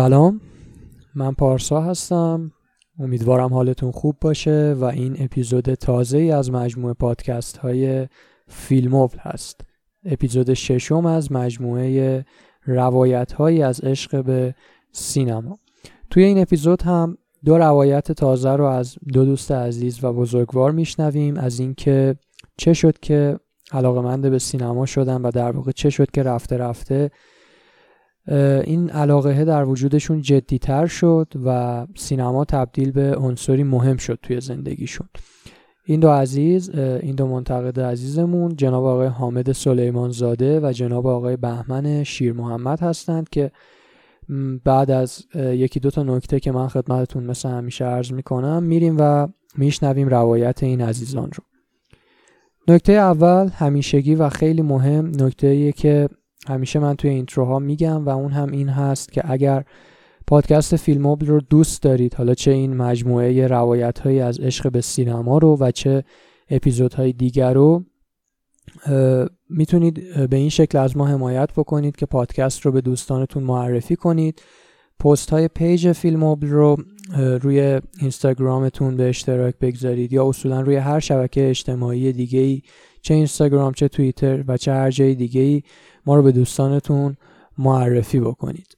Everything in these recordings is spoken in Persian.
سلام. من پارسا هستم. امیدوارم حالتون خوب باشه و این اپیزود تازه ای از مجموعه پادکست های فیلموبل هست. اپیزود ششم از مجموعه روایت هایی از عشق به سینما. توی این اپیزود هم دو روایت تازه رو از دو دوست عزیز و بزرگوار میشنویم. از اینکه چه شد که علاقمند به سینما شدن و در واقع چه شد که رفته رفته این علاقه در وجودشون جدیتر شد و سینما تبدیل به عنصری مهم شد توی زندگیشون. این دو عزیز این دو منتقد عزیزمون جناب آقای حامد سلیمان زاده و جناب آقای بهمن شیر محمد هستند که بعد از یکی دو تا نکته که من خدمتتون مثل همیشه عرض می‌کنم میریم و میشنویم روایت این عزیزان رو. نکته اول همیشگی و خیلی مهم نکته که همیشه من توی intro ها میگم و اون هم این هست که اگر پادکست فیلموبل رو دوست دارید حالا چه این مجموعه روایت هایی از عشق به سینما رو و چه اپیزودهای دیگر رو می‌تونید به این شکل از ما حمایت بکنید که پادکست رو به دوستانتون معرفی کنید. پست های page فیلموبل رو روی اینستاگرامتون به اشتراک بگذارید یا اصولا روی هر شبکه اجتماعی دیگه ای چه اینستاگرام چه توییتر و چه هر جای دیگه ای ما رو به دوستانتون معرفی بکنید.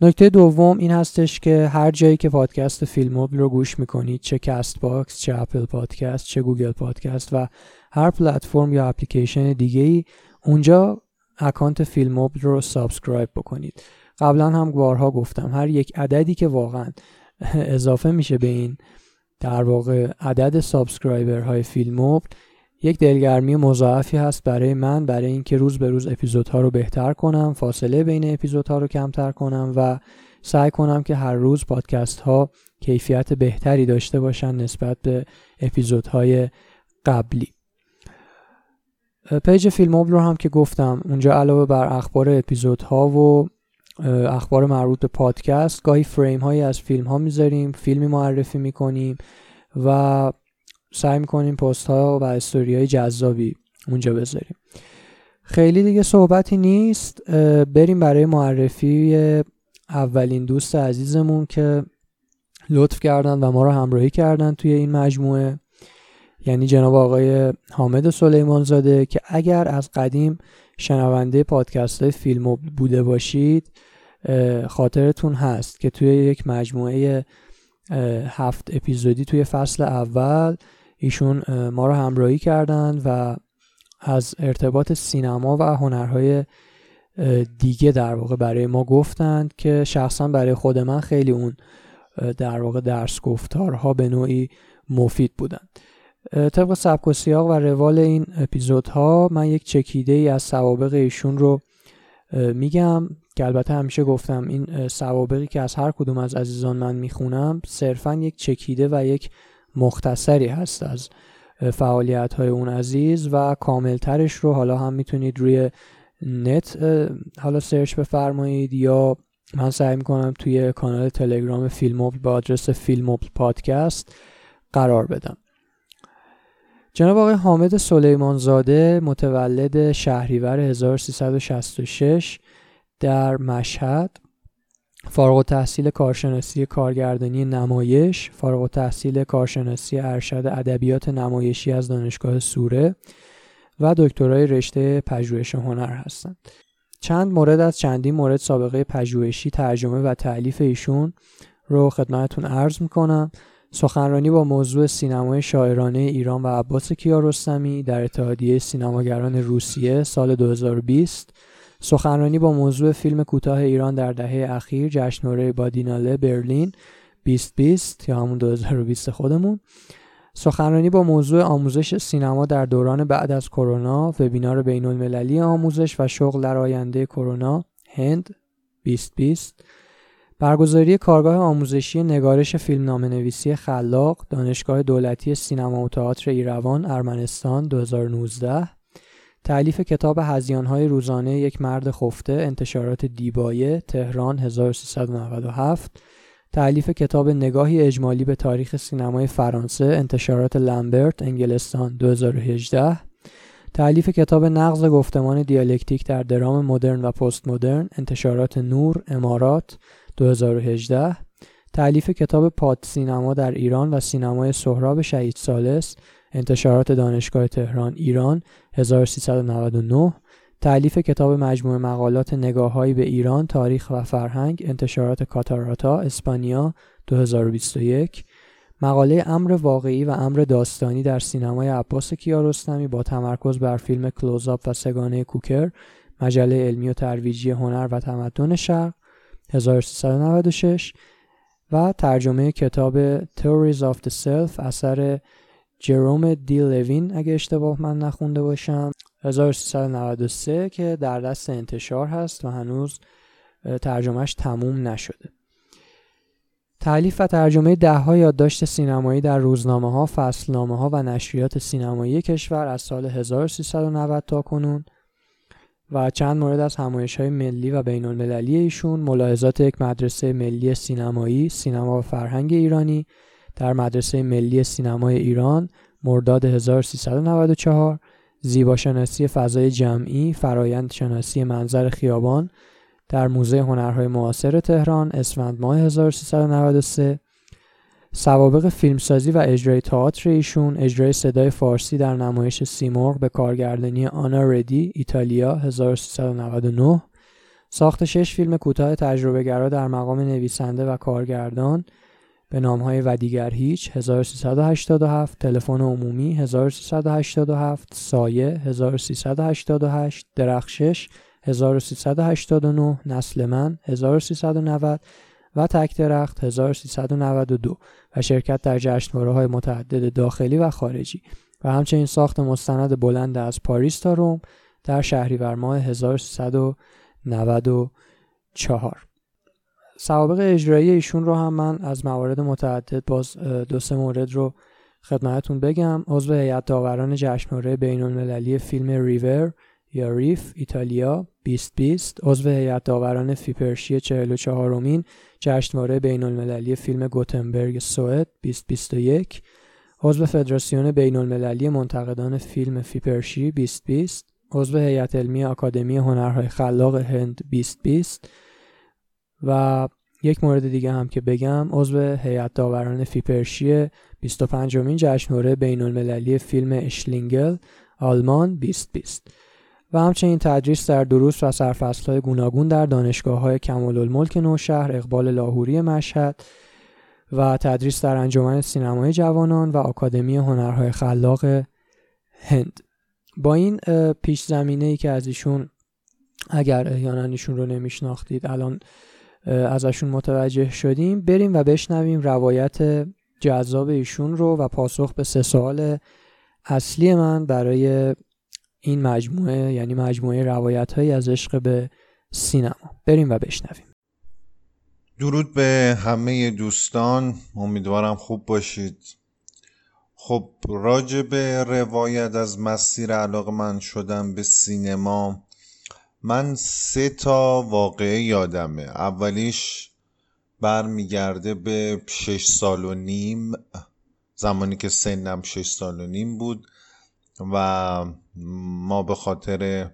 نکته دوم این هستش که هر جایی که پادکست فیلموبل رو گوش می‌کنید چه Castbox چه Apple Podcast چه Google Podcast و هر پلتفرم یا اپلیکیشن دیگه ای اونجا اکانت فیلموبل رو subscribe بکنید. قبلا هم بارها گفتم هر یک عددی که واقعا اضافه میشه به این در واقع عدد subscriber های فیلموبل یک دلگرمی مضاعفی هست برای من برای اینکه روز به روز اپیزودها رو بهتر کنم فاصله بین اپیزودها رو کمتر کنم و سعی کنم که هر روز پادکست ها کیفیت بهتری داشته باشن نسبت به اپیزودهای قبلی. page فیلموبل رو هم که گفتم اونجا علاوه بر اخبار اپیزودها و اخبار مربوط به پادکست گاهی فریم هایی از فیلم ها می‌ذاریم فیلمی معرفی می‌کنیم و سعی می‌کنیم پست ها و استوری های جذابی اونجا بذاریم. خیلی دیگه صحبتی نیست. بریم برای معرفی اولین دوست عزیزمون که لطف کردن و ما رو همراهی کردن توی این مجموعه. یعنی جناب آقای حامد سلیمان زاده که اگر از قدیم شنونده پادکست های فیلم بوده باشید خاطرتون هست که توی یک مجموعه هفت اپیزودی توی فصل اول ایشون ما رو همراهی کردن و از ارتباط سینما و هنرهای دیگه در واقع برای ما گفتند که شخصا برای خود من خیلی اون در واقع درس گفتارها به نوعی مفید بودن. طبق سبک و سیاق و روال این اپیزودها من یک چکیده ای از سوابق ایشون رو میگم که البته همیشه گفتم این سوابقی که از هر کدوم از عزیزان من می‌خونم صرفا یک چکیده و یک مختصری هست از فعالیت های اون عزیز و کاملترش رو حالا هم می‌تونید روی نت حالا سرچ بفرمایید یا من سعی می‌کنم توی کانال تلگرام فیلموبل با آدرس فیلموبل پادکست قرار بدم. جناب آقای حامد سلیمان زاده متولد شهریور 1366 در مشهد فارغ تحصیل کارشناسی کارگردانی نمایش فارغ تحصیل کارشناسی ارشد ادبیات نمایشی از دانشگاه سوره و دکترای رشته پژوهش هنر هستند. چند مورد از چندین مورد سابقه پژوهشی ترجمه و تعلیف ایشون رو خدمتتون عرض می‌کنم. سخنرانی با موضوع سینمای شاعرانه ایران و عباس کیارستمی در اتحادیه سینماگران روسیه سال 2020 سخنرانی با موضوع فیلم کوتاه ایران در دهه اخیر جشنواره بادیناله برلین 2020 یا همون 2020 خودمون. سخنرانی با موضوع آموزش سینما در دوران بعد از کرونا وبینار بین المللی آموزش و شغل در آینده کرونا هند 2020 برگزاری کارگاه آموزشی نگارش فیلمنامه نویسی خلاق دانشگاه دولتی سینما و تئاتر ایروان ارمنستان 2019 تعلیف کتاب هزیانهای روزانه یک مرد خفته انتشارات دیبایه تهران 1397 تعلیف کتاب نگاهی اجمالی به تاریخ سینمای فرانسه انتشارات لمبرت انگلستان 2018 تعلیف کتاب نقض گفتمان دیالکتیک در درام مدرن و پست مدرن انتشارات نور امارات 2018 تعلیف کتاب پاد سینما در ایران و سینمای سهراب شهید سالس انتشارات دانشگاه تهران ایران 1399 تعلیف کتاب مجموعه مقالات نگاههایی به ایران تاریخ و فرهنگ انتشارات کاتاراتا اسپانیا 2021 مقاله امر واقعی و امر داستانی در سینمای عباس کیارستمی با تمرکز بر فیلم کلوزآپ و سگانه کوکر مجله علمی و ترویجی هنر و تمدن شرق 1396 و ترجمه کتاب Theories of the Self اثر جروم دی لوین اگه اشتباه من نخونده باشم 1393 که در دست انتشار هست و هنوز ترجمهش تموم نشده. تعلیف و ترجمه دهها یادداشت سینمایی در روزنامه ها، فصلنامه ها و نشریات سینمایی کشور از سال 1390 تا کنون و چند مورد از همایش های ملی و بین المللی ایشون ملاحظات یک مدرسه ملی سینمایی سینما و فرهنگ ایرانی در مدرسه ملی سینمای ایران مرداد 1394 زیباشناسی فضای جمعی فرایند شناسی منظر خیابان در موزه هنرهای معاصر تهران اسفند ماه 1393 سوابق فیلمسازی و اجرای تئاتر ایشون اجرای صدای فارسی در نمایش سیمرغ به کارگردانی آنا ردی ایتالیا 1399 ساخت شش فیلم کوتاه تجربه گرا در مقام نویسنده و کارگردان به نامهای و دیگر هیچ 1387 تلفن عمومی 1387 سایه 1388 درخشش 1389 نسل من 1390 و تک درخت 1392 و شرکت در جشنواره های متعدد داخلی و خارجی و همچنین ساخت مستند بلند از پاریس تا روم در شهریور ماه 1394 سوابق اجرایی ایشون رو هم من از موارد متعدد باز دو سه مورد رو خدمتتون بگم. عضو هیئت داوران جشنواره بین المللی فیلم ریور یا ریف ایتالیا 2020 عضو هیئت داوران فیپرشی 44 امین جشنواره بین المللی فیلم گوتنبرگ سوئد 2021 عضو فدراسیون بین المللی منتقدان فیلم فیپرشی 2020 عضو هیئت علمی آکادمی هنرهای خلاق هند 2020 و یک مورد دیگه هم که بگم عضو هیئت داوران فیپرشی 25 امین جشنواره بین المللی فیلم اشلینگل آلمان 2020 و همچنین تدریس در دروس و سرفصلهای گوناگون در دانشگاه های کمال الملک نوشهر اقبال لاهوری مشهد و تدریس در انجمن سینمای جوانان و آکادمی هنرهای خلاق هند. با این پیش زمینه ای که از ایشون اگر احیانا ایشون رو نمیشناختید الان ازشون متوجه شدیم. بریم و بشنویم روایت جذاب ایشون رو و پاسخ به سه سوال اصلی من برای این مجموعه یعنی مجموعه روایت های از عشق به سینما. بریم و بشنویم. درود به همه دوستان. امیدوارم خوب باشید. خب راجع به روایت از مسیر علاقه من شدم به سینما من سه تا واقعه یادمه. اولیش برمیگرده به شش سال و نیم زمانی که سنم شش سال و نیم بود و ما به خاطر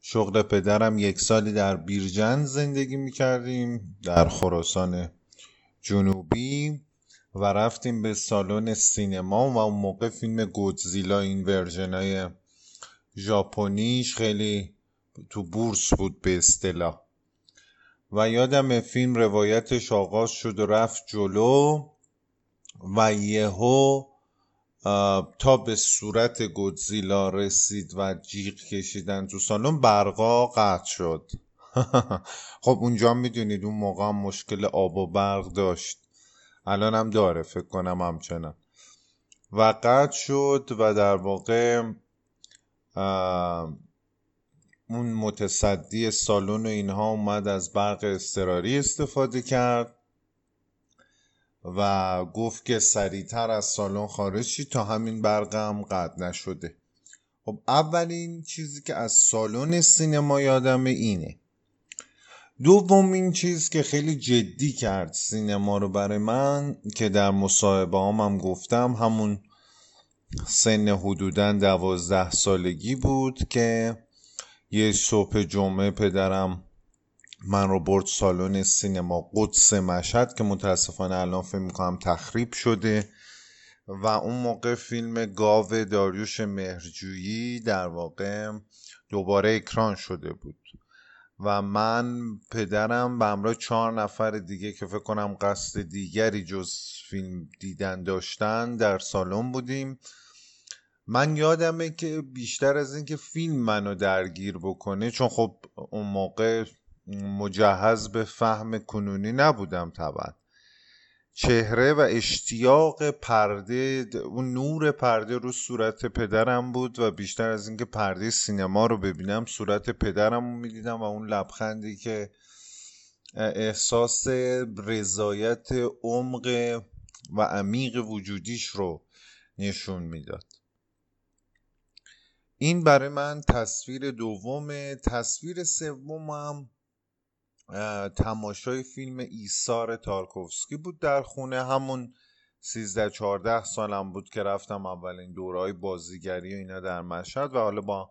شغل پدرم یک سالی در بیرجن زندگی می‌کردیم در خراسان جنوبی و رفتیم به سالن سینما و اون موقع فیلم گودزیلا این ورژن های ژاپنیش. خیلی تو بورس بود به اصطلاح. و یادم فیلم روایتش آغاز شد و رفت جلو و یهو تا به صورت گودزیلا رسید و جیغ کشیدن تو سالن برقا قطع شد. خب اونجا می‌دونید اون موقع هم مشکل آب و برق داشت. الان هم داره فکر کنم همچنان. و قطع شد و در واقع اون متصدی سالن و اینها اومد از برق استراری استفاده کرد و گفت که سریعتر از سالن خارج شی تا همین برقم قطع نشده. خب اولین چیزی که از سالن سینما یادم اینه. دومین چیز که خیلی جدی کرد سینما رو برای من که در مصاحبه هم, هم گفتم همون سن حدودا دوازده سالگی بود که یه صبح جمعه پدرم من رو برد سالن سینما قدس مشهد که متاسفانه الان فکر می‌کنم تخریب شده و اون موقع فیلم گاو داریوش مهرجویی در واقع دوباره اکران شده بود و من پدرم به همراه چهار نفر دیگه که فکر کنم قصد دیگری جز فیلم دیدن داشتن در سالن بودیم. من یادمه که بیشتر از اینکه فیلم منو درگیر بکنه چون خب اون موقع مجهز به فهم کنونی نبودم طبعا. چهره و اشتیاق پرده اون نور پرده رو صورت پدرم بود و بیشتر از اینکه پرده سینما رو ببینم صورت پدرم رو می‌دیدم و اون لبخندی که احساس رضایت عمق و عمیق وجودیش رو نشون می‌داد. این برای من تصویر دوم تصویر سومم تماشای فیلم ایثار تارکوفسکی بود در خونه. همون 13 14 سالم بود که رفتم اولین دورهای بازیگری و اینا در مشهد و حالا با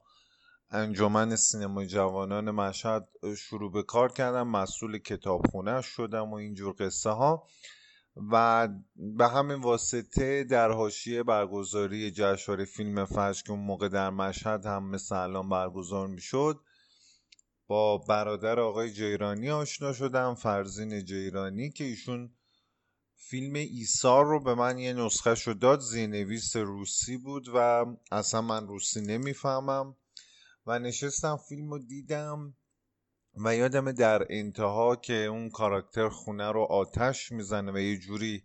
انجمن سینمای جوانان مشهد شروع به کار کردم. مسئول کتابخونه شدم و اینجور قصه ها و به همین واسطه در حاشیه برگزاری جشنواره فیلم فجر که اون موقع در مشهد هم مثل الان برگزار می‌شد با برادر آقای جیرانی آشنا شدم فرزین جیرانی که ایشون فیلم ایثار رو به من یه نسخه شد داد زینویس روسی بود و اصلا من روسی نمی‌فهمم و نشستم فیلم رو دیدم. و یادم در انتها که اون کاراکتر خونه رو آتش می‌زنه و یه جوری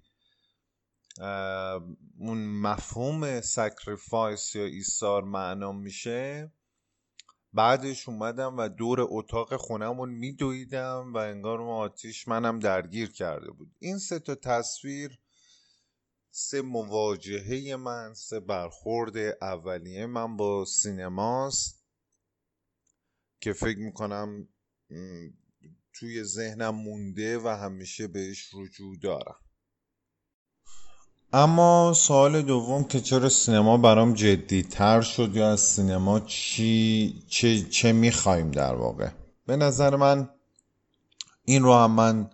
اون مفهوم sacrifice یا ایثار معنا میشه. بعدش اومدم و دور اتاق خونمون میدویدم و انگار اون آتیش منم درگیر کرده بود. این سه تا تصویر سه مواجهه من سه برخورد اولیه من با سینماست که فکر می‌کنم توی ذهنم مونده و همیشه بهش رجوع دارم. اما سوال دوم که چرا سینما برام جدی تر شد یا از سینما چی چه, چه می‌خوایم در واقع؟ به نظر من این رو هم من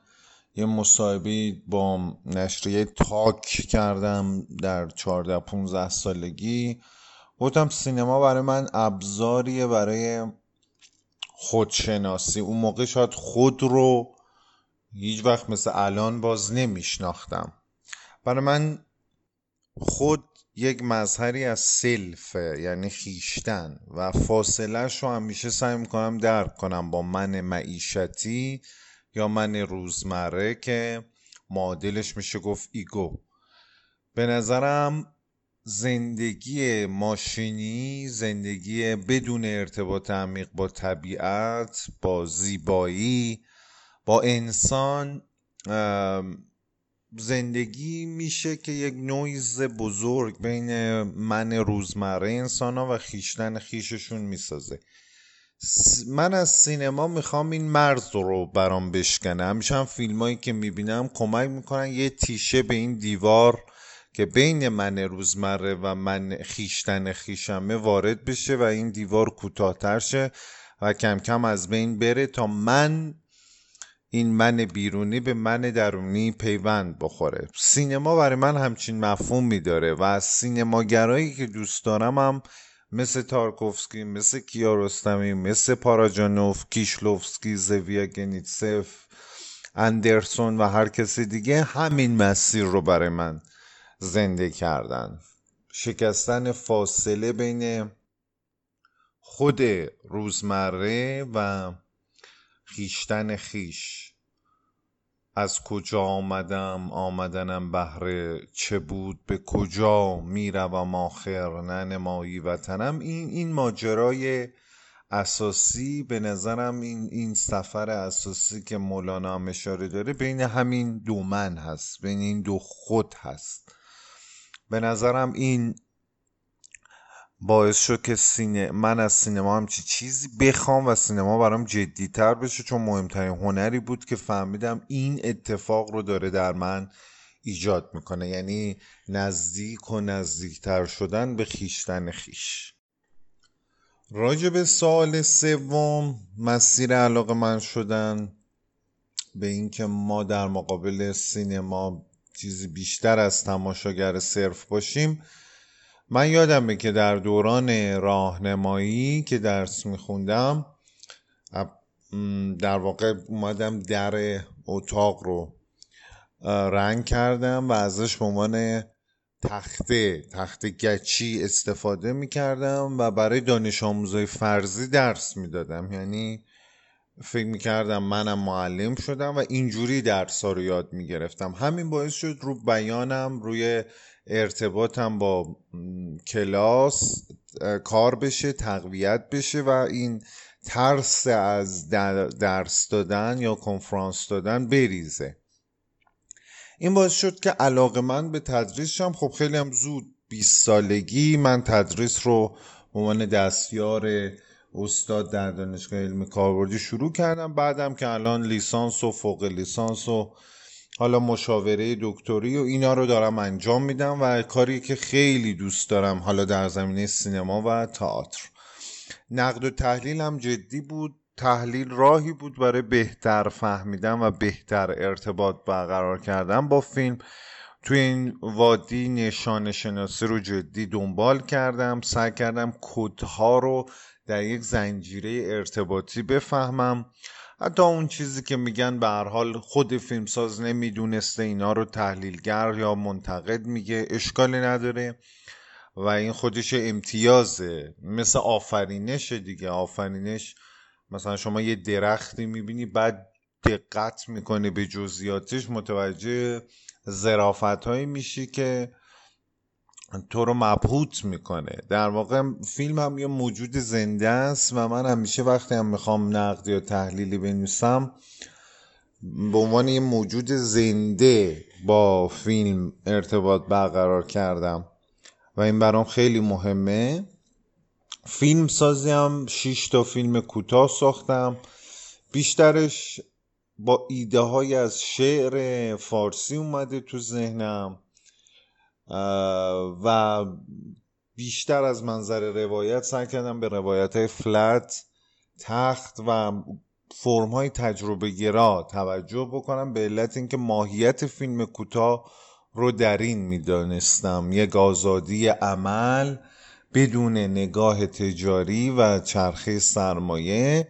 یه مصاحبه با نشریه تاک کردم در 14 15 سالگی. گفتم سینما برای من ابزاریه برای خودشناسی. اون موقع شاید خود رو هیچ وقت مثل الان باز نمیشناختم. برای من خود یک مظهری از سلفه یعنی خیشتن و فاصلهش رو همیشه سعی می‌کنم درک کنم با من معیشتی یا من روزمره که معادلش میشه گفت ego. به نظرم زندگی ماشینی زندگی بدون ارتباط عمیق با طبیعت با زیبایی با انسان زندگی میشه که یک نویز بزرگ بین من روزمره انسان ها و خویشتن خویششون می‌سازه. من از سینما می‌خوام این مرز رو برام بشکنه همیشه هم فیلم هایی که می‌بینم کمک می‌کنن یه تیشه به این دیوار که بین من روزمره و من خیشتن خیشمه وارد بشه و این دیوار کوتاهتر شه و کم کم از بین بره تا من این من بیرونی به من درونی پیوند بخوره. سینما برای من همچین مفهوم داره و از سینماگرایی که دوست دارم هم مثل تارکوفسکی مثل کیارستمی مثل پاراجانوف کیشلوفسکی زویا گنیتسف اندرسون و هر کسی دیگه همین مسیر رو برای من زنده کردن. شکستن فاصله بین خود روزمره و خیشتن خیش. از کجا آمدم؟ آمدنم بهره چه بود؟ به کجا می‌روم آخر؟ ننمایی وطنم. این این ماجرای اساسی به نظرم این این سفر اساسی که مولانا هم اشاره داره بین همین دو من هست بین این دو خود هست. به نظرم این باعث شد که سینه من از سینما همچی چیزی بخوام و سینما برام جدیتر بشه چون مهمترین هنری بود که فهمیدم این اتفاق رو داره در من ایجاد می‌کنه. یعنی نزدیک و نزدیکتر شدن به خیشتن خیش. راجع به سال سوم مسیر علاقه من شدن به اینکه ما در مقابل سینما چیزی بیشتر از تماشاگر صرف باشیم من یادمه که در دوران راهنمایی که درس میخوندم در واقع اومدم در اتاق رو رنگ کردم و ازش به عنوان تخته تخته گچی استفاده می‌کردم و برای دانش آموزای فرضی درس می‌دادم. یعنی فکر می‌کردم منم معلم شدم و اینجوری درس ها رو یاد می‌گرفتم. همین باعث شد رو بیانم روی ارتباطم با کلاس کار بشه تقویت بشه و این ترس از درس دادن یا کنفرانس دادن بریزه. این باعث شد که علاقه من به تدریسشم خب خیلی هم زود 20 سالگی من تدریس رو عنوان دستیار استاد در دانشگاه علم کاربردی شروع کردم. بعدم که الان لیسانس و فوق لیسانس و حالا مشاوره دکتری و اینا رو دارم انجام میدم و کاری که خیلی دوست دارم حالا در زمینه سینما و تئاتر. نقد و تحلیل هم جدی بود. تحلیل راهی بود برای بهتر فهمیدن و بهتر ارتباط برقرار کردن با فیلم. توی این وادی نشان شناسی رو جدی دنبال کردم. سعی کردم کدها رو در یک زنجیره ارتباطی بفهمم. حتی اون چیزی که میگن به هر حال خود فیلمساز نمی‌دونسته اینا رو تحلیلگر یا منتقد میگه اشکالی نداره. و این خودش امتیازه. مثل آفرینش دیگه. آفرینش مثلا شما یه درختی می‌بینی بعد دقت می‌کنه به جزئیاتش. متوجه زرافت هایی میشی که تو رو مبهوت می‌کنه. در واقع فیلم هم یه موجود زنده است و من همیشه وقتی هم می‌خوام نقد یا تحلیلی بنویسم به عنوان یه موجود زنده با فیلم ارتباط برقرار کردم و این برام خیلی مهمه. فیلم سازی هم 6 تا فیلم کوتاه ساختم. بیشترش با ایده های از شعر فارسی اومده تو ذهنم. و بیشتر از منظر روایت سعی کردم به روایت های فلت تخت و فرم های تجربه گرا توجه بکنم به علت اینکه ماهیت فیلم کوتاه رو در این می‌دانستم. یک آزادی عمل بدون نگاه تجاری و چرخه سرمایه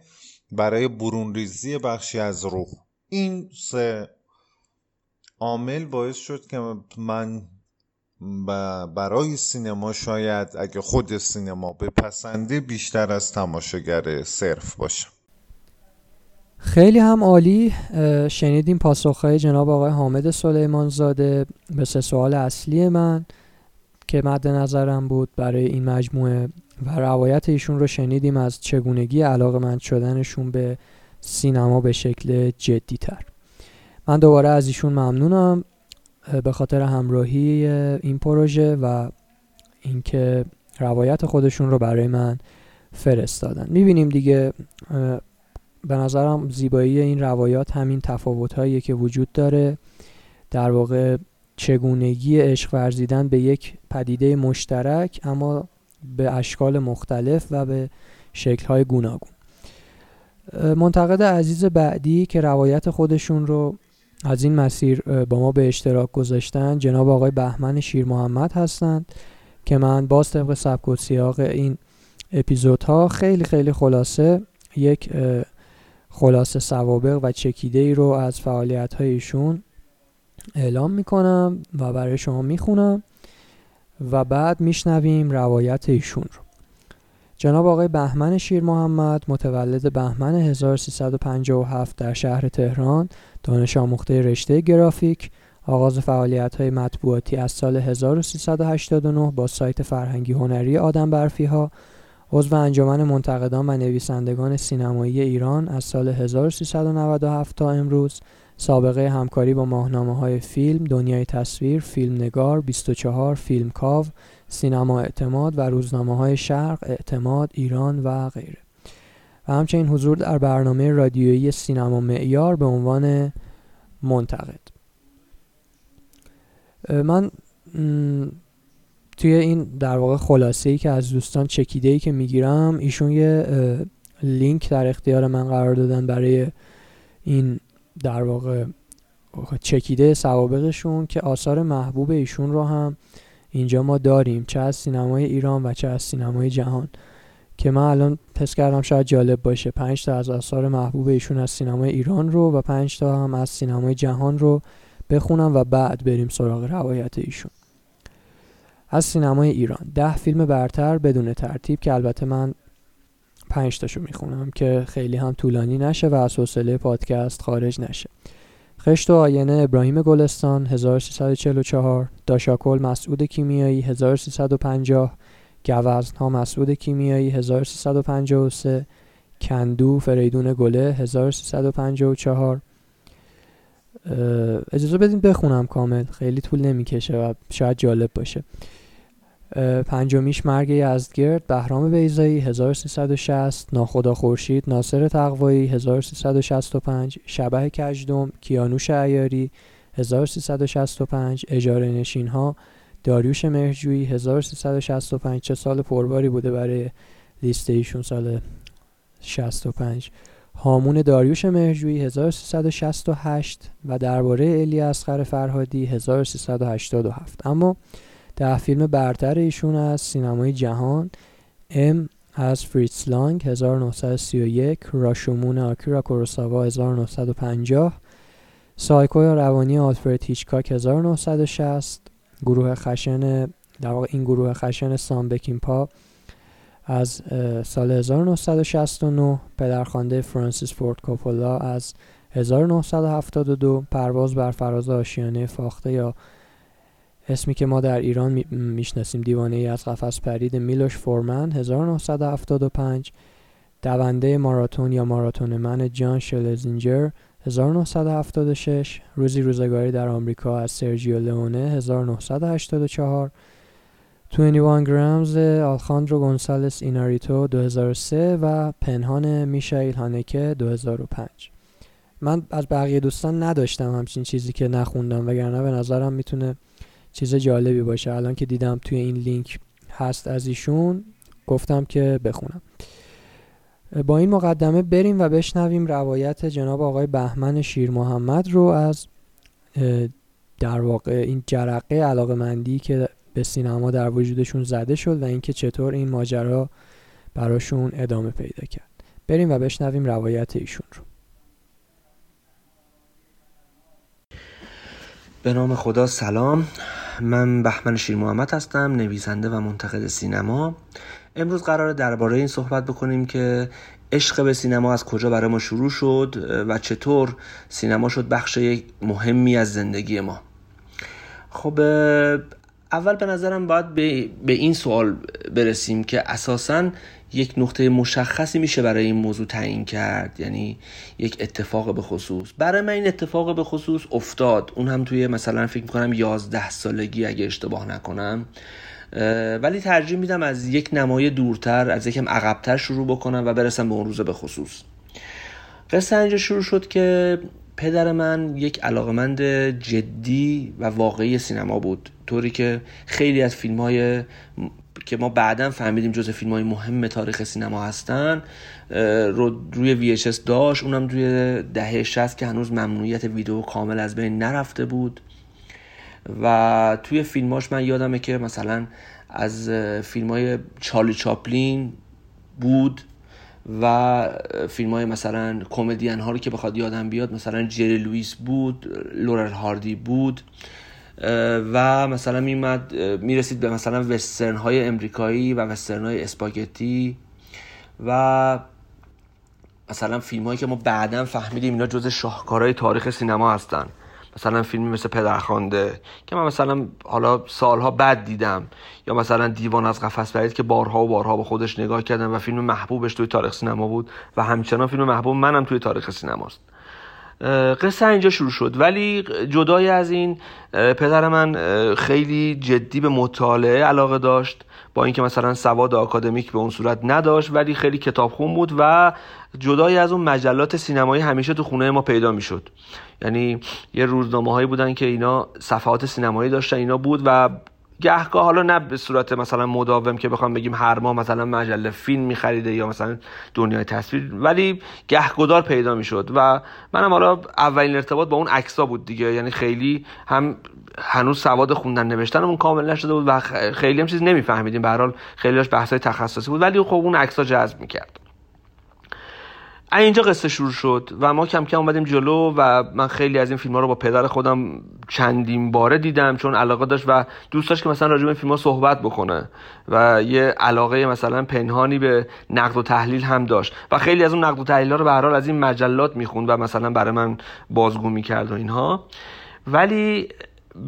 برای برون ریزی بخشی از روح. این سه عامل باعث شد که من برای سینما شاید اگه خود سینما بپسنده بیشتر از تماشاگر صرف باشم خیلی هم عالی. شنیدیم پاسخهای جناب آقای حامد سلیمان زاده به سه سوال اصلی من که مد نظرم بود برای این مجموعه و روایت ایشون رو شنیدیم از چگونگی علاقه مند شدنشون به سینما به شکل جدی تر من دوباره از ایشون ممنونم. به خاطر همراهی این پروژه و اینکه روایت خودشون رو برای من فرستادن. می‌بینیم دیگه به نظرم زیبایی این روایات همین تفاوت که وجود داره در واقع چگونگی عشق ورزیدن به یک پدیده مشترک اما به اشکال مختلف و به شکلهای گوناگون. منتقد عزیز بعدی که روایت خودشون رو از این مسیر با ما به اشتراک گذاشتن جناب آقای بهمن شیر محمد هستند که من باز طبق سبک و سیاق این اپیزودها خیلی خیلی خلاصه یک خلاصه سوابق و چکیده ای رو از فعالیت هایشون اعلام می‌کنم و برای شما می‌خونم و بعد میشنویم روایت ایشون رو. جناب آقای بهمن شیر محمد متولد بهمن 1357 در شهر تهران دانش آموخته رشته گرافیک آغاز فعالیت های مطبوعاتی از سال 1389 با سایت فرهنگی هنری آدم برفی ها عضو انجمن منتقدان و نویسندگان سینمایی ایران از سال 1397 تا امروز سابقه همکاری با ماهنامه های فیلم، دنیای تصویر، فیلم نگار، 24 فیلم کاو، سینما اعتماد و روزنامه های شرق، اعتماد، ایران و غیره. و همچنین حضور در برنامه رادیویی سینما معیار به عنوان منتقد. من توی این در واقع خلاصه ای که از دوستان چکیده ای که می‌گیرم ایشون یه لینک در اختیار من قرار دادن برای این در واقع چکیده سوابقشون که آثار محبوب ایشون رو هم اینجا ما داریم چه از سینمای ایران و چه از سینمای جهان. که من الان پس کردم شاید جالب باشه. پنج تا از آثار محبوب ایشون از سینمای ایران رو و پنج تا هم از سینمای جهان رو بخونم و بعد بریم سراغ روایت ایشون. از سینمای ایران. ده فیلم برتر بدون ترتیب که البته من پنج تاشو می‌خونم که خیلی هم طولانی نشه و از حوصله پادکست خارج نشه. خشت و آینه ابراهیم گلستان 1344 داشاکل مسعود کیمیایی 1350 گوزن ها مسعود کیمیایی 1353 کندو فریدون گله 1354 اجازه بدین بخونم کامل. خیلی طول نمی‌کشه و شاید جالب باشه. پنجمیش مرگ یزدگرد بهرام بیزایی 1360 ناخدا خورشید ناصر تقوایی 1365 شبه کجدم کیانوش عیاری 1365 اجاره نشین ها داریوش مهرجویی 1365 چه سال پرباری بوده برای لیست ایشون سال 65 هامون داریوش مهرجویی 1368 و درباره الی اصغر فرهادی 1387 اما ده فیلم برتر ایشون از سینمای جهان ام از فریتز لانگ 1931 راشومون آکیرا کوروساوا 1950 سایکو یا روانی آلفرد هیچکاک 1960 گروه خشن در واقع این گروه خشن سام پا از سال 1969 پدرخوانده فرانسیس فورد کوپولا از 1972 پرواز بر فراز آشیانه فاخته یا اسمی که ما در ایران می‌شناسیم دیوانه ای از قفس پرید میلوش فورمن 1975 دونده ماراتون یا ماراتون من جان شلزینجر 1976 روزی روزگاری در آمریکا از سرجیو لئونه 1984 21 گرامز آلخاندرو گونسالس ایناریتو 2003 و پنهان میشایل هانکه 2005 من از بقیه دوستان نداشتم همچین چیزی که نخوندم وگرنه به نظرم می‌تونه چیز جالبی باشه. الان که دیدم توی این لینک هست از ایشون گفتم که بخونم. با این مقدمه بریم و بشنویم روایت جناب آقای بهمن شیر محمد رو از در واقع این جرقه علاقه مندی که به سینما در وجودشون زده شد و اینکه چطور این ماجرا براشون ادامه پیدا کرد. بریم و بشنویم روایت ایشون رو. به نام خدا سلام. من بهمن شیر محمد هستم نویسنده و منتقد سینما. امروز قرار درباره این صحبت بکنیم که عشق به سینما از کجا برای ما شروع شد و چطور سینما شد بخش مهمی از زندگی ما. خب اول به نظرم باید به, به این سوال برسیم که اساسا یک نقطه مشخصی میشه برای این موضوع تعیین کرد. یعنی یک اتفاق به خصوص. برای من این اتفاق به خصوص افتاد. اون هم توی مثلا فکر می‌کنم یازده سالگی اگه اشتباه نکنم. ولی ترجیح میدم از یک نمای دورتر از یکم عقبتر شروع بکنم و برسم به اون روز به خصوص. قصه اینجا شروع شد که پدر من یک علاقمند جدی و واقعی سینما بود. طوری که خیلی از فیلم های که ما بعدا فهمیدیم جز فیلم های مهم تاریخ سینما هستن رو روی VHS داشت اونم روی دهه 60 که هنوز ممنوعیت ویدیو کامل از بین نرفته بود. و توی فیلماش من یادمه که مثلا از فیلم های چارلی چاپلین بود و فیلم های مثلا کمدین ها رو که بخواد یادم بیاد مثلا جری لوئیس بود لورل هاردی بود. و مثلا میومد می‌رسید به مثلا وسترن های امریکایی و وسترن های اسپاگتی و مثلا فیلم هایی که ما بعدا فهمیدیم اینا جز شاهکارهای تاریخ سینما هستن. مثلا فیلمی مثل پدرخوانده که من مثلا حالا سالها بعد دیدم. یا مثلا دیوان از قفس پرید که بارها و بارها به خودش نگاه کردم و فیلم محبوبش توی تاریخ سینما بود و همچنان فیلم محبوب منم توی تاریخ سینماست. قصه اینجا شروع شد. ولی جدای از این پدر من خیلی جدی به مطالعه علاقه داشت با اینکه مثلا سواد آکادمیک به اون صورت نداشت ولی خیلی کتابخون بود و جدای از اون مجلات سینمایی همیشه تو خونه ما پیدا می‌شد. یعنی یه روزنامه هایی بودن که اینا صفحات سینمایی داشتن اینا بود و گهگاه حالا نه به صورت مثلا مداوم که بخوام بگیم هر ماه مثلا مجله فیلم میخریده یا مثلا دنیای تصویر ولی گهگدار پیدا می‌شد و منم حالا اولین ارتباط با اون عکسا بود دیگه. یعنی خیلی هم هنوز سواد خوندن نوشتنمون کامل نشده بود و خیلی هم چیز نمیفهمیدیم. به هر حال خیلیش بحثای تخصصی بود ولی خب اون عکسا جذب می‌کرد. اینجا قصه شروع شد و ما کم کم اومدیم جلو و من خیلی از این فیلم ها رو با پدر خودم چندین باره دیدم چون علاقه داشت و دوست داشت که مثلا راجع به این فیلم ها صحبت بکنه و یه علاقه مثلا پنهانی به نقد و تحلیل هم داشت و خیلی از اون نقد و تحلیل ها رو به هر حال از این مجلات می‌خوند و مثلا برای من بازگو می‌کرد و اینها. ولی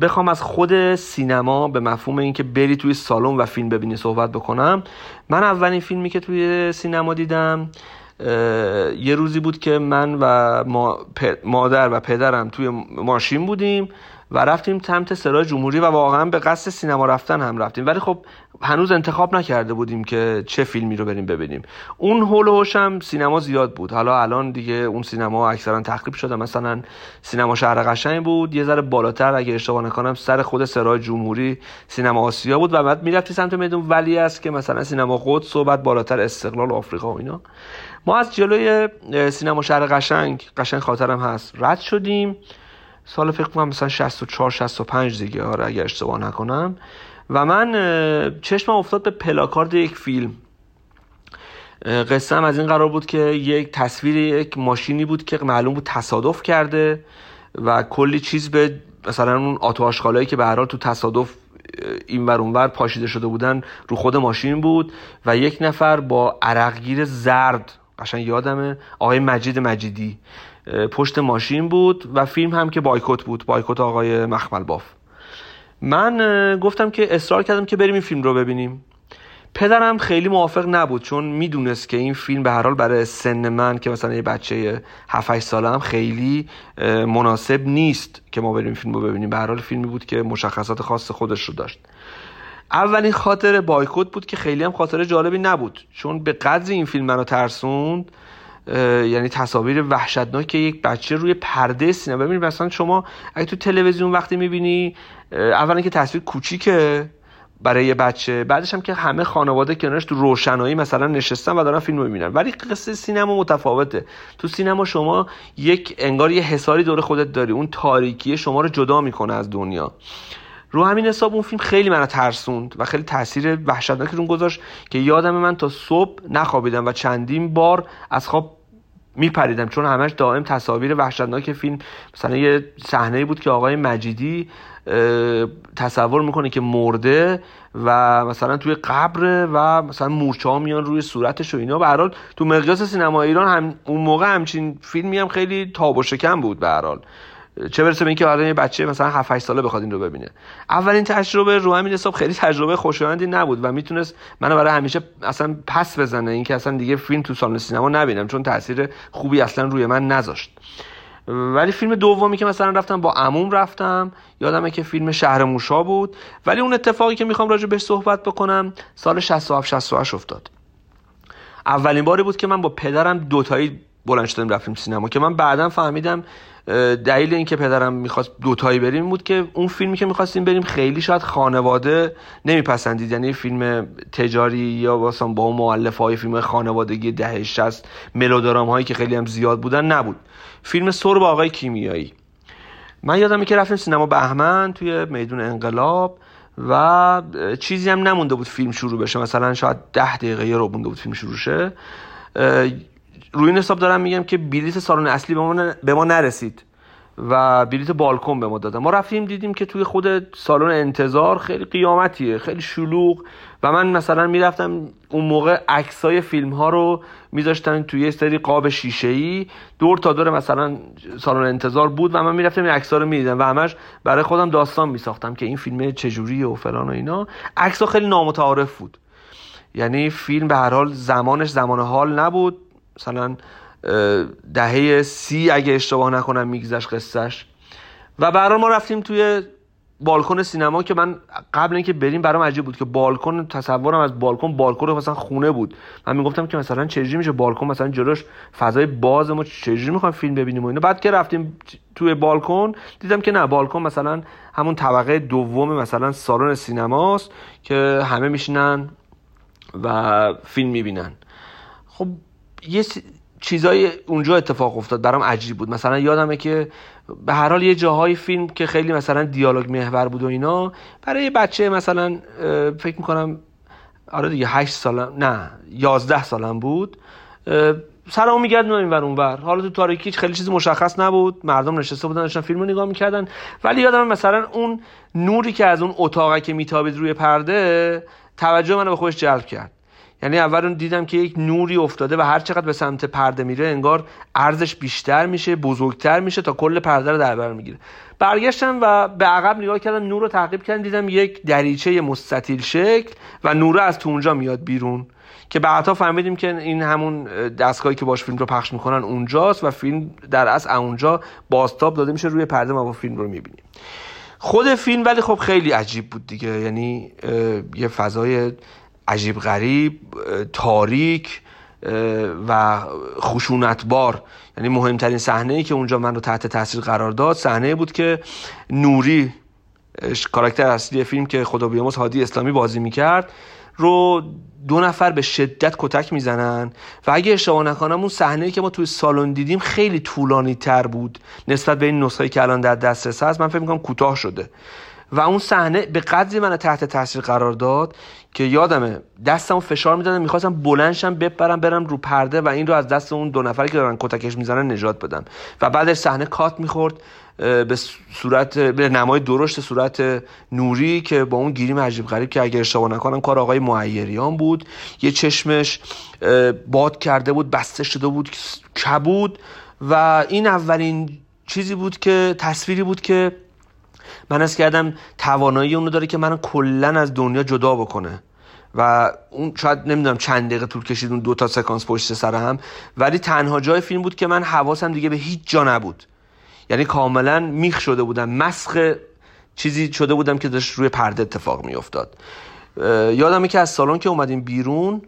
بخوام از خود سینما به مفهوم اینکه بری توی سالن و فیلم ببینی صحبت بکنم من اولین فیلمی که توی سینما دیدم یه روزی بود که من و مادر و پدرم توی ماشین بودیم و رفتیم سمت سرای جمهوری و واقعا به قصد سینما رفتن هم رفتیم. ولی خب هنوز انتخاب نکرده بودیم که چه فیلمی رو بریم ببینیم. اون هول و هم سینما زیاد بود. حالا الان دیگه اون سینما اکثرا تخریب شده. مثلا سینما شهر قشنگ بود. یه ذره بالاتر اگه اشتباه نکنم سر خود سرای جمهوری سینما آسیا بود و بعد می‌رفتی سمت میدون. ولی است که مثلا سینما قدس و بالاتر استقلال آفریقا و اینا. ما از جلوی سینما شهر قشنگ قشنگ خاطرم هست. رد شدیم. سال فکر کنم مثلا 64 65 دیگه. آره اگر اشتباه نکنم. و من چشمم افتاد به پلاکارد یک فیلم. قصه از این قرار بود که یک تصویر یک ماشینی بود که معلوم بود تصادف کرده و کلی چیز به مثلا اون آتو که به هر حال تو تصادف این ور اونور پاشیده شده بودن رو خود ماشین بود و یک نفر با عرقگیر زرد قشنگ یادمه. آقای مجید مجیدی. پشت ماشین بود و فیلم هم که بایکوت بود. بایکوت آقای مخمل باف. من گفتم که اصرار کردم که بریم این فیلم رو ببینیم. پدرم خیلی موافق نبود چون می‌دونست که این فیلم به هر حال برای سن من که مثلا یه بچه 7 ساله هم خیلی مناسب نیست که ما بریم فیلم رو ببینیم. به هر حال فیلمی بود که مشخصات خاص خودش رو داشت. اولین خاطر بایکوت بود که خیلی هم خاطر جالبی نبود. چون به قدر این فیلم منو ترسوند یعنی تصاویر وحشتناک یک بچه روی پرده سینما. ببینید مثلا شما اگه تو تلویزیون وقتی می‌بینی اولا که تصویر کوچیکه برای یه بچه بعدش هم که همه خانواده کنارش تو روشنایی مثلا نشستن و دارن فیلم می‌بینن. ولی قصه سینما متفاوته. تو سینما شما یک انگار یه حساری دور خودت داری. اون تاریکی شما رو جدا می‌کنه از دنیا. رو همین حساب اون فیلم خیلی منو ترسوند و خیلی تاثیر وحشتناکی رون گذاشت که یادم من تا صبح نخوابیدم و چندین بار از خواب میپریدم چون همش دائم تصاویر وحشتناک فیلم مثلا یه صحنه بود که آقای مجیدی تصور می‌کنه که مرده و مثلا توی قبر و مثلا مورچه ها میان روی صورتش و اینا. به تو مقیاس سینما ایران هم اون موقع همچین فیلمی هم خیلی تاب و شکم بود به چه برسه به اینکه حالا یه بچه مثلا 7 8 ساله بخواد این رو ببینه. اولین تجربه رو همین حساب خیلی تجربه خوشایندی نبود و می‌تونست منو برای همیشه اصلا پس بزنه اینکه اصلا دیگه فیلم تو سالن سینما نبینم چون تاثیر خوبی اصلا روی من نذاشت. ولی فیلم دومی که مثلا رفتم با عموم رفتم یادمه که فیلم شهر موشا بود. ولی اون اتفاقی که می‌خوام راجع بهش صحبت بکنم سال 67 68 افتاد. اولین باری بود که من با پدرم دوتایی بلند شدیم رفتیم سینما که من بعدا فهمیدم دلیل اینکه پدرم می‌خواست دوتایی بریم بود که اون فیلمی که می‌خواستیم بریم خیلی شاید خانواده نمیپسندید. یعنی فیلم تجاری یا واسه با اون مؤلف های فیلم خانوادگی ده 60 ملودرام هایی که خیلی هم زیاد بودن نبود. فیلم سر با آقای کیمیایی. من یادمه که رفتیم سینما بهمن توی میدون انقلاب و چیزی هم نمونده بود فیلم شروع بشه. مثلا شاید ده دقیقه یه رو بود فیلم شروع شه. روی این حساب دارم میگم که بلیت سالن اصلی به ما, نرسید و بلیت بالکن به ما دادن. ما رفتیم دیدیم که توی خود سالن انتظار خیلی قیامتیه خیلی شلوغ و من مثلا می‌رفتم اون موقع عکسای فیلم ها رو میذاشتن توی یه سری قاب شیشه ای دور تا دور مثلا سالن انتظار بود و من می‌رفتم این عکس‌ها رو می‌دیدم و همش برای خودم داستان میساختم که این فیلم چجوریه و فلان و اینا. عکس‌ها خیلی نامتعارف بود. یعنی فیلم به هر حال زمانش زمان حال نبود. مثلا دهه سی اگه اشتباه نکنم میگذشت قصهش. و برای ما رفتیم توی بالکن سینما که من قبل اینکه بریم برام عجیب بود که بالکن تصورم از بالکن بالکن مثلا خونه بود. من می‌گفتم که مثلا چجوری میشه بالکن؟ مثلا جلوش فضای باز ما چجوری می‌خوایم فیلم ببینیم و اینا. بعد که رفتیم توی بالکن دیدم که نه بالکن مثلا همون طبقه دوم مثلا سالن سینماست که همه میشینن و فیلم می‌بینن. خب یه چیزای اونجا اتفاق افتاد برام عجیب بود. مثلا یادمه که به هر حال یه جاهای فیلم که خیلی مثلا دیالوگ محور بود و اینا برای بچه مثلا فکر می‌کنم آره دیگه 8 سالم نه 11 سالم بود. سرمو میگردن این ور اونور حالا تو تاریکی خیلی چیزی مشخص نبود. مردم نشسته بودن داشتن فیلمو نگاه می‌کردن. ولی یادم مثلا اون نوری که از اون اتاقی که میتابید روی پرده توجه منو به خودش جلب کرد. یعنی اول دیدم که یک نوری افتاده و هر چقدر به سمت پرده میره انگار ارزش بیشتر میشه بزرگتر میشه تا کل پرده رو در بر می‌گیره. برگشتم و به عقب نگاه کردم نور رو تعقیب کردم دیدم یک دریچه مستطیل شکل و نور از تو اونجا میاد بیرون. که بعدها فهمیدیم که این همون دستگاهی که باش فیلم رو پخش می‌کنن اونجاست و فیلم در اصل اونجا بازتاب داده میشه روی پرده ما با فیلم رو می‌بینیم. خود فیلم ولی خب خیلی عجیب بود دیگه. یعنی یه فضای عجیب غریب تاریک و خشونتبار. یعنی مهمترین صحنه ای که اونجا من رو تحت تاثیر قرار داد صحنه بود که نوری کاراکتر اصلی فیلم که خدا بیاموز هادی اسلامی بازی می‌کرد رو دو نفر به شدت کتک می‌زنن. و اگه اشتباه نکنم اون صحنه که ما توی سالن دیدیم خیلی طولانی تر بود نسبت به این نسخه که الان در دسترس هست من فکر می‌کنم کوتاه شده. و اون صحنه به قدری من تحت تاثیر قرار داد که یادمه دستمو فشار می‌دادم می‌خواستم بلندشم بپرم برم رو پرده و این رو از دست اون دو نفری که دارن کتکش می‌زنن نجات بدم. و بعدش صحنه کات می‌خورد به صورت به نمای درشت صورت نوری که با اون گیریم عجیب غریب که اگر اشتباه نکنم کار آقای معیریان بود. یه چشمش باد کرده بود بسته شده بود کبود و این اولین چیزی بود که تصویری بود که من از کردم توانایی اونو داره که منو کلا از دنیا جدا بکنه. و اون شاید نمی‌دونم چند دقیقه طول کشید اون دو تا سکانس پشت سر هم. ولی تنها جای فیلم بود که من حواسم دیگه به هیچ جا نبود. یعنی کاملا میخ شده بودم مسخ چیزی شده بودم که داشت روی پرده اتفاق میافتاد. یادمه که از سالن که اومدیم بیرون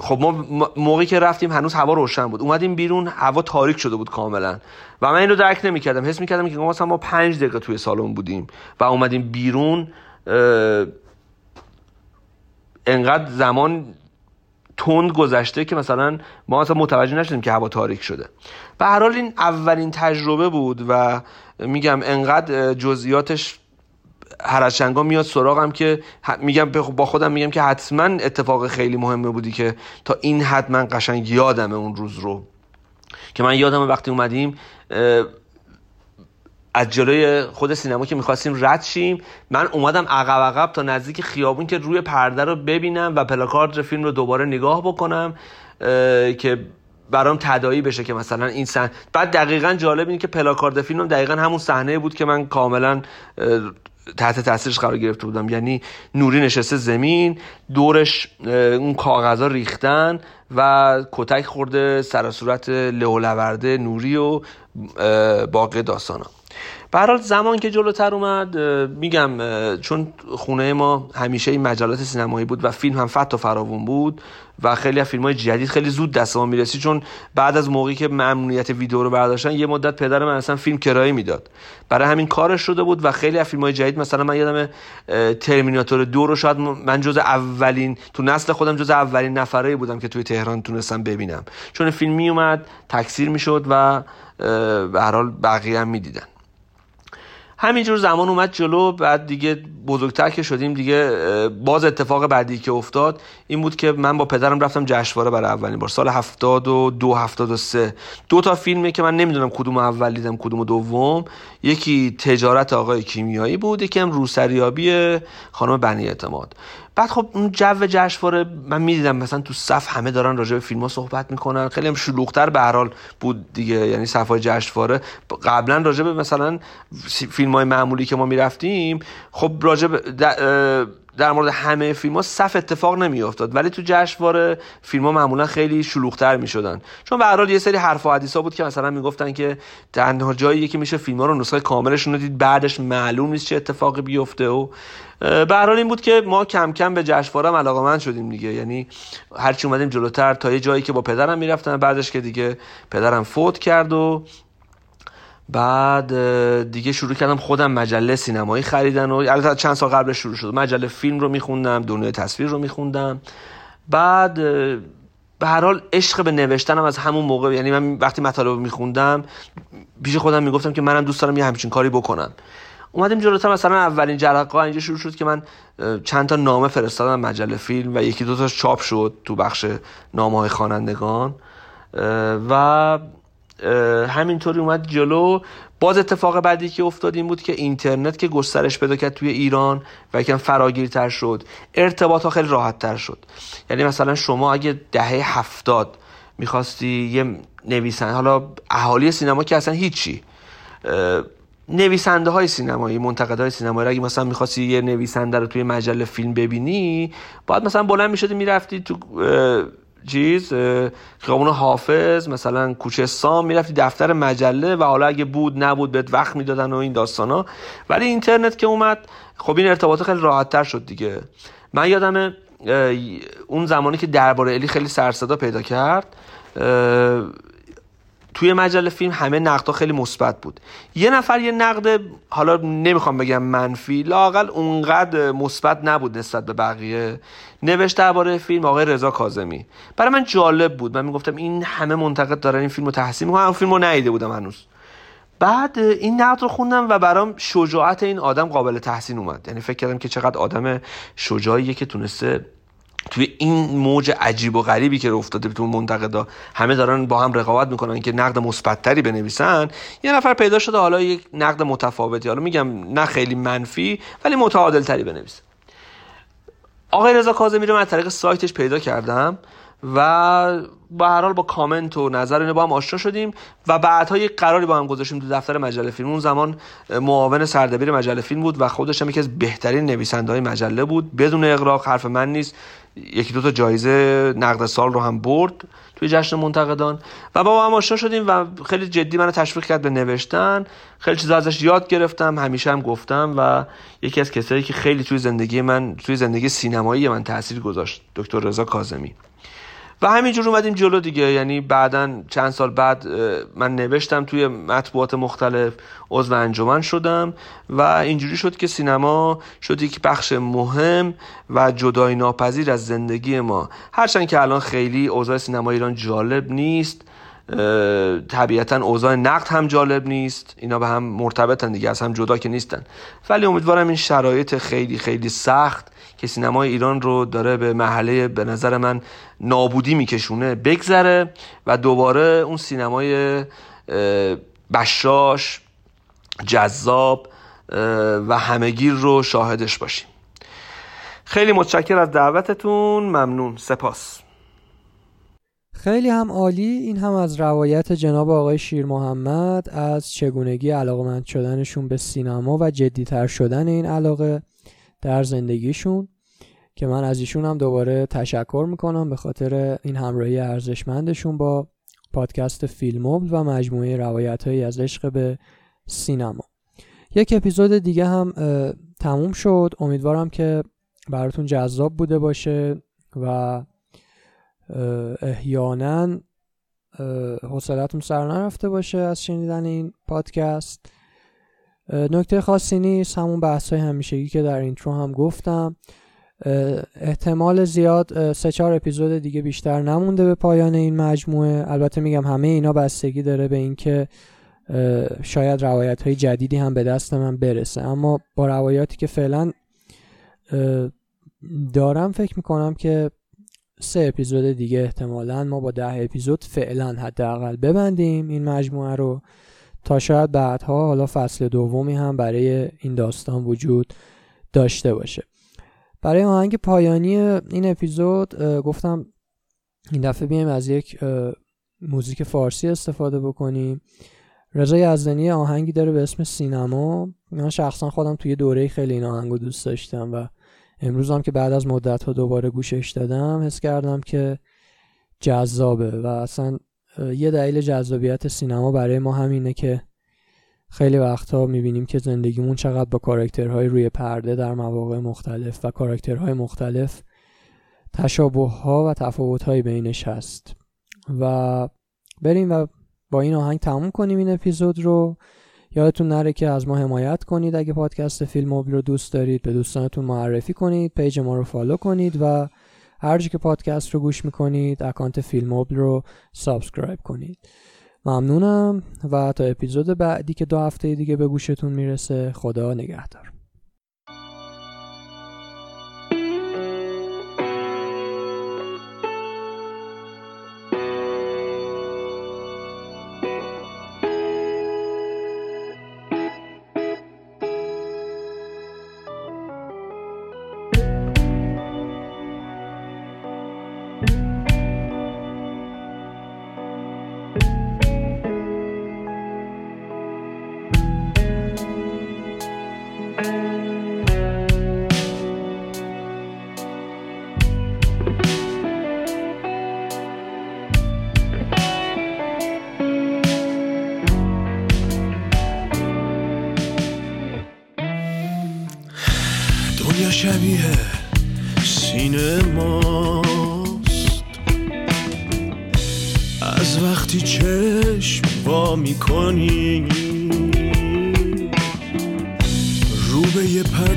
خب ما موقعی که رفتیم هنوز هوا روشن بود. اومدیم بیرون هوا تاریک شده بود کاملا. و من این رو درک نمی‌کردم. حس می‌کردم که مثلا ما پنج دقیقه توی سالن بودیم و اومدیم بیرون انقدر زمان تند گذشته که مثلا ما اصلا متوجه نشدیم که هوا تاریک شده. به هر حال این اولین تجربه بود و میگم انقدر جزئیاتش هر از میاد سراغم که میگم با خودم میگم که حتما اتفاق خیلی مهمه بودی که تا این حد من قشنگ یادمه اون روز رو. که من یادم وقتی اومدیم از جلوی خود سینما که می‌خواستیم رد شیم من اومدم عقب عقب تا نزدیک خیابون که روی پرده رو ببینم و پلاکارد فیلم رو دوباره نگاه بکنم که برام تدایی بشه که مثلا این صحنه بعد دقیقا جالب اینه که پلاکارد فیلم دقیقا همون صحنه بود که من کاملا تحت تاثیرش قرار گرفته بودم. یعنی نوری نشسته زمین دورش اون کاغذا ریختن و کتک خورده سر صورت لولورده نوری و باقی داستانا. برحال زمان که جلوتر اومد میگم چون خونه ما همیشه این مجلات سینمایی بود و فیلم هم فت و فراوون بود و خیلی از فیلم های جدید خیلی زود دست ما می‌رسی چون بعد از موقعی که ممنوعیت ویدیو رو برداشتن یه مدت پدر من اصلا فیلم کرایه می‌داد. برای همین کارش شده بود و خیلی از فیلم های جدید مثلا من یادم ترمیناتور دو رو شاید من جز اولین تو نسل خودم جز اولین نفره بودم که توی تهران تونستم ببینم. چون فیلم می اومد تکثیر می‌شد و به هر حال بقیه هم می‌دیدن. همینجور زمان اومد جلو بعد دیگه بزرگتر که شدیم دیگه باز اتفاق بعدی که افتاد این بود که من با پدرم رفتم جشنواره برای اولین بار. سال 72 73 دو تا فیلمه که من نمی‌دونم کدوم اول دیدم کدوم دوم. یکی تجارت آقای کیمیایی بود یکی هم روسریابی خانم بنی اعتماد. بعد خب اون جو جشنواره من می‌دیدم مثلا تو صف همه دارن راجع به فیلم ها صحبت می‌کنن. خیلی هم شلوغتر به هر حال بود دیگه. یعنی صفای جشنواره. قبلا راجع به مثلا فیلم های معمولی که ما می‌رفتیم خب راجع به در مورد همه فیلم ها صف اتفاق نمیافتاد. ولی تو جشنواره فیلم ها معمولا خیلی شلوغتر می‌شدن. چون به هر یه سری حرف و حدیث ها بود که مثلا می‌گفتن که تنها جایی که میشه فیلم ها رو نسخه کاملشون رو دید بعدش معلوم نیست چه اتفاقی بیفته و به هر این بود که ما کم کم به جشنواره علاقمند شدیم دیگه. یعنی هرچی اومدیم جلوتر تا یه جایی که با پدرم می‌رفتم بعدش که دیگه پدرم فوت کرد و بعد دیگه شروع کردم خودم مجله سینمایی خریدن و البته چند سال قبل شروع شد. مجله فیلم رو میخوندم دنیای تصویر رو میخوندم. بعد به هر حال عشق به نوشتنم از همون موقع یعنی من وقتی مطالب میخوندم پیش خودم می‌گفتم که منم دوست دارم یه همچین کاری بکنم. اومدیم جلوتر مثلا اولین جرقه اینجا شروع شد که من چند تا نامه فرستادم مجله فیلم و یکی دو تاش چاپ شد تو بخش نامه های خوانندگان و همینطوری اومد جلو. باز اتفاق بعدی که افتاد این بود که اینترنت که گسترش پیدا کرد توی ایران و یکم فراگیرتر شد ارتباط ها خیلی راحت تر شد. یعنی مثلا شما اگه دهه هفتاد می‌خواستی یه نویسنده حالا اهالی سینما که اصلا هیچی نویسنده های سینمایی منتقد های سینمایی اگه مثلا می‌خواستی یه نویسنده رو توی مجله فیلم ببینی باید مثلا بلند می‌شدی می‌رفتی تو چیز خیابون حافظ مثلا کوچه سام می‌رفتی دفتر مجله و حالا اگه بود نبود بهت وقت می‌دادن و این داستانا. ولی اینترنت که اومد خب این ارتباط خیلی راحت تر شد دیگه. من یادم اون زمانی که درباره الی خیلی سرصدا پیدا کرد توی مجله فیلم همه نقدها خیلی مثبت بود. یه نفر یه نقد حالا نمی‌خوام بگم منفی لاقل اونقدر مثبت نبود نسبت به بقیه. نوشت درباره فیلم آقای رضا کاظمی. برای من جالب بود. من می‌گفتم این همه منتقد دارن این فیلم رو تحسین می‌کنن. فیلم رو ندیده بودم هنوز. بعد این نقد رو خوندم و برام شجاعت این آدم قابل تحسین اومد. یعنی فکر کردم که چقدر آدم شجاعیه که تونسته توی این موج عجیب و غریبی که افتاده تو منتقدا همه دارن با هم رقابت می‌کنن که نقد مثبتتری بنویسن. یه نفر پیدا شده حالا یک نقد متفاوتی حالا میگم نه خیلی منفی ولی متعادل تری بنویسه. آقای رضا کاظمی رو من طریق سایتش پیدا کردم و به هر حال با کامنت و نظر اینو با هم آشنا شدیم و بعدها یک قراری با هم گذاشتیم تو دفتر مجله فیلم. اون زمان معاون سردبیر مجله فیلم بود و خودش هم یکی از بهترین نویسنده های مجله بود بدون اقراق حرف من نیست. یکی دو تا جایزه نقد سال رو هم برد توی جشن منتقدان. و با هم آشنا شدیم و خیلی جدی منو تشویق کرد به نوشتن. خیلی چیزا ازش یاد گرفتم همیشه هم گفتم و یکی از کسایی که خیلی توی زندگی من توی زندگی سینمایی من تاثیر گذاشت دکتر رضا کاظمی. و همینجور اومدیم جلو دیگه. یعنی بعدا چند سال بعد من نوشتم توی مطبوعات مختلف عضو انجمن شدم و اینجوری شد که سینما شد یک بخش مهم و جدای ناپذیر از زندگی ما. هرچند که الان خیلی اوضاع سینما ایران جالب نیست طبیعتا اوضاع نقد هم جالب نیست. اینا به هم مرتبطن دیگه از هم جدا که نیستن. ولی امیدوارم این شرایط خیلی خیلی سخت که سینمای ایران رو داره به محله به نظر من نابودی میکشونه بگذره و دوباره اون سینمای بشاش جذاب و همگیر رو شاهدش باشیم. خیلی متشکر از دعوتتون. ممنون. سپاس. خیلی هم عالی. این هم از روایت جناب آقای شیر محمد از چگونگی علاقمند شدنشون به سینما و جدیتر شدن این علاقه. در زندگیشون که من از ایشون هم دوباره تشکر می‌کنم به خاطر این همراهی ارزشمندشون با پادکست فیلموبل و مجموعه روایت هایی از عشق به سینما. یک اپیزود دیگه هم تموم شد. امیدوارم که براتون جذاب بوده باشه و احیانا حوصلتون سر نرفته باشه از شنیدن این پادکست. نکته خاصی نیست همون بحث های همیشگی که در اینترو هم گفتم. احتمال زیاد سه چهار اپیزود دیگه بیشتر نمونده به پایان این مجموعه. البته میگم همه اینا بستگی داره به اینکه شاید روایت های جدیدی هم به دست من برسه. اما با روایاتی که فعلا دارم فکر می‌کنم که سه اپیزود دیگه احتمالا ما با ده اپیزود فعلا حداقل ببندیم این مجموعه رو. تا شاید بعدها حالا فصل دومی هم برای این داستان وجود داشته باشه. برای آهنگ پایانی این اپیزود گفتم این دفعه بیایم از یک موزیک فارسی استفاده بکنیم. رضا یزدانی آهنگی داره به اسم سینما. من شخصا خودم توی دوره خیلی این آهنگو دوست داشتم و امروز هم که بعد از مدت ها دوباره گوشش دادم حس کردم که جذابه و اصلا یه دلیل جذابیت سینما برای ما همینه که خیلی وقتها می‌بینیم که زندگیمون چقدر با کاراکترهای روی پرده در مواقع مختلف و کاراکترهای مختلف تشابه ها و تفاوت های بینش هست. و بریم و با این آهنگ تموم کنیم این اپیزود رو. یادتون نره که از ما حمایت کنید اگه پادکست فیلم موبل رو دوست دارید به دوستانتون معرفی کنید page ما رو follow کنید و هر که پادکست رو گوش می‌کنید account فیلم موبل رو subscribe کنید. ممنونم و تا اپیزود بعدی که دو هفته دیگه به گوشتون می‌رسه خدا نگهدار.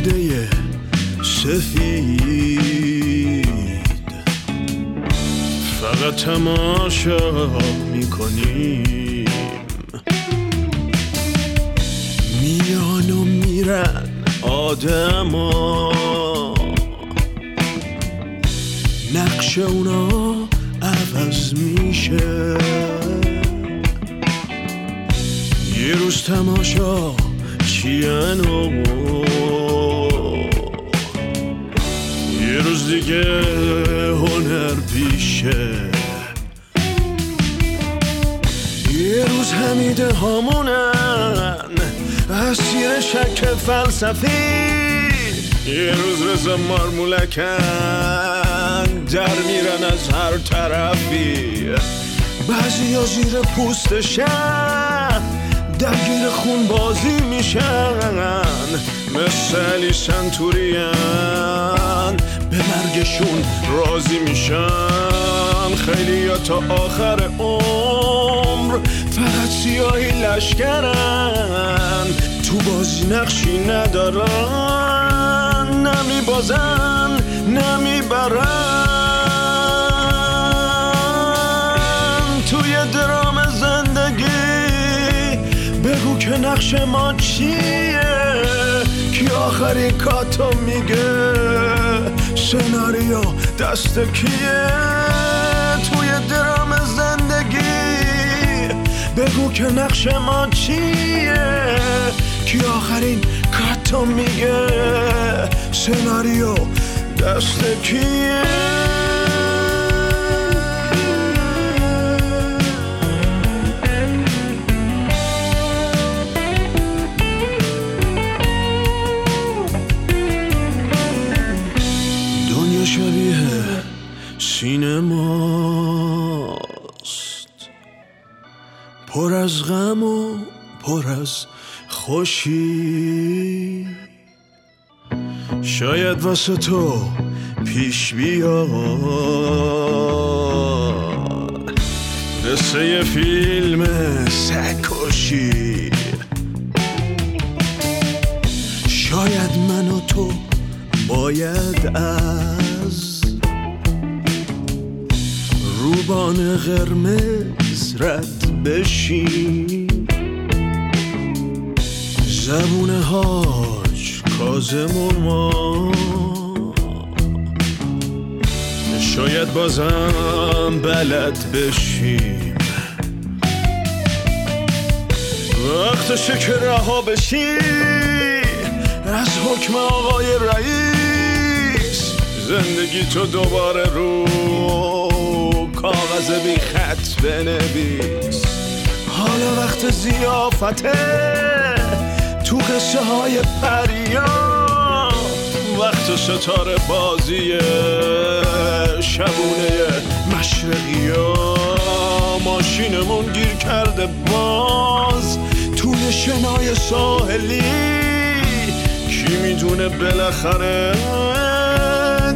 پرده سفید. فقط تماشا می‌کنیم. میان و میرن آدما. نقش اونا عوض میشه. یه روز تماشا چیان و دیگه هنر پیشه. یه روز حمیده هامونن اسیر شک فلسفی. یه روز رزا مارمولکن در میرن از هر طرفی. بعضی ها زیر پوستشن درگیر خون بازی میشن. مثل علی سنتورین به مرگشون راضی میشن. خیلی تا آخر عمر فقط سیاهی لشکرن. تو بازی نقشی ندارن. نمی بازن نمی برن توی درام زندگی بگو که نقش ما چیه؟ کی آخری کاتو میگه سناریو دست کیه؟ توی درام زندگی بگو که نقش ما چیه؟ کی آخرین کاتو میگه؟ سناریو دست کیه؟ شبیه سینماست. پر از غم و پر از خوشی. شاید واسه تو پیش بیاد. قصه یه فیلم سکشی شاید من و تو باید از روبان قرمز رد بشیم زبون هاج کازم و ما شاید بازم بلد بشیم وقتشه که رها بشی از حکم آقای رئیس. زندگی تو دوباره رو کاغذ بی خط بنویس. حالا وقت زیافته تو قصه های پریا. وقت ستاره بازی شبونه مشرقی ماشینمون گیر کرده باز. تو شنای ساحلی. کی می‌دونه بالاخره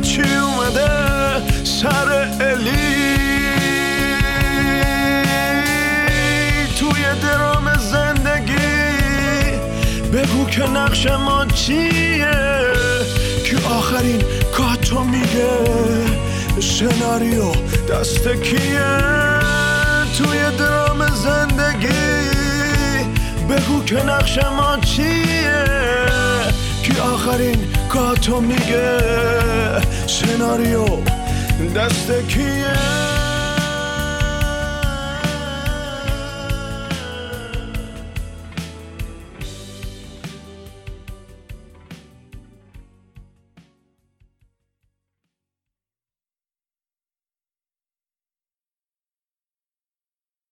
چی اومده سر الی بگو که نقش ما چیه؟ که آخرین کاتو میگه؟ سناریو دست کیه؟ توی درام زندگی بگو که نقش ما چیه؟ که آخرین کاتو میگه؟ سناریو دست کیه؟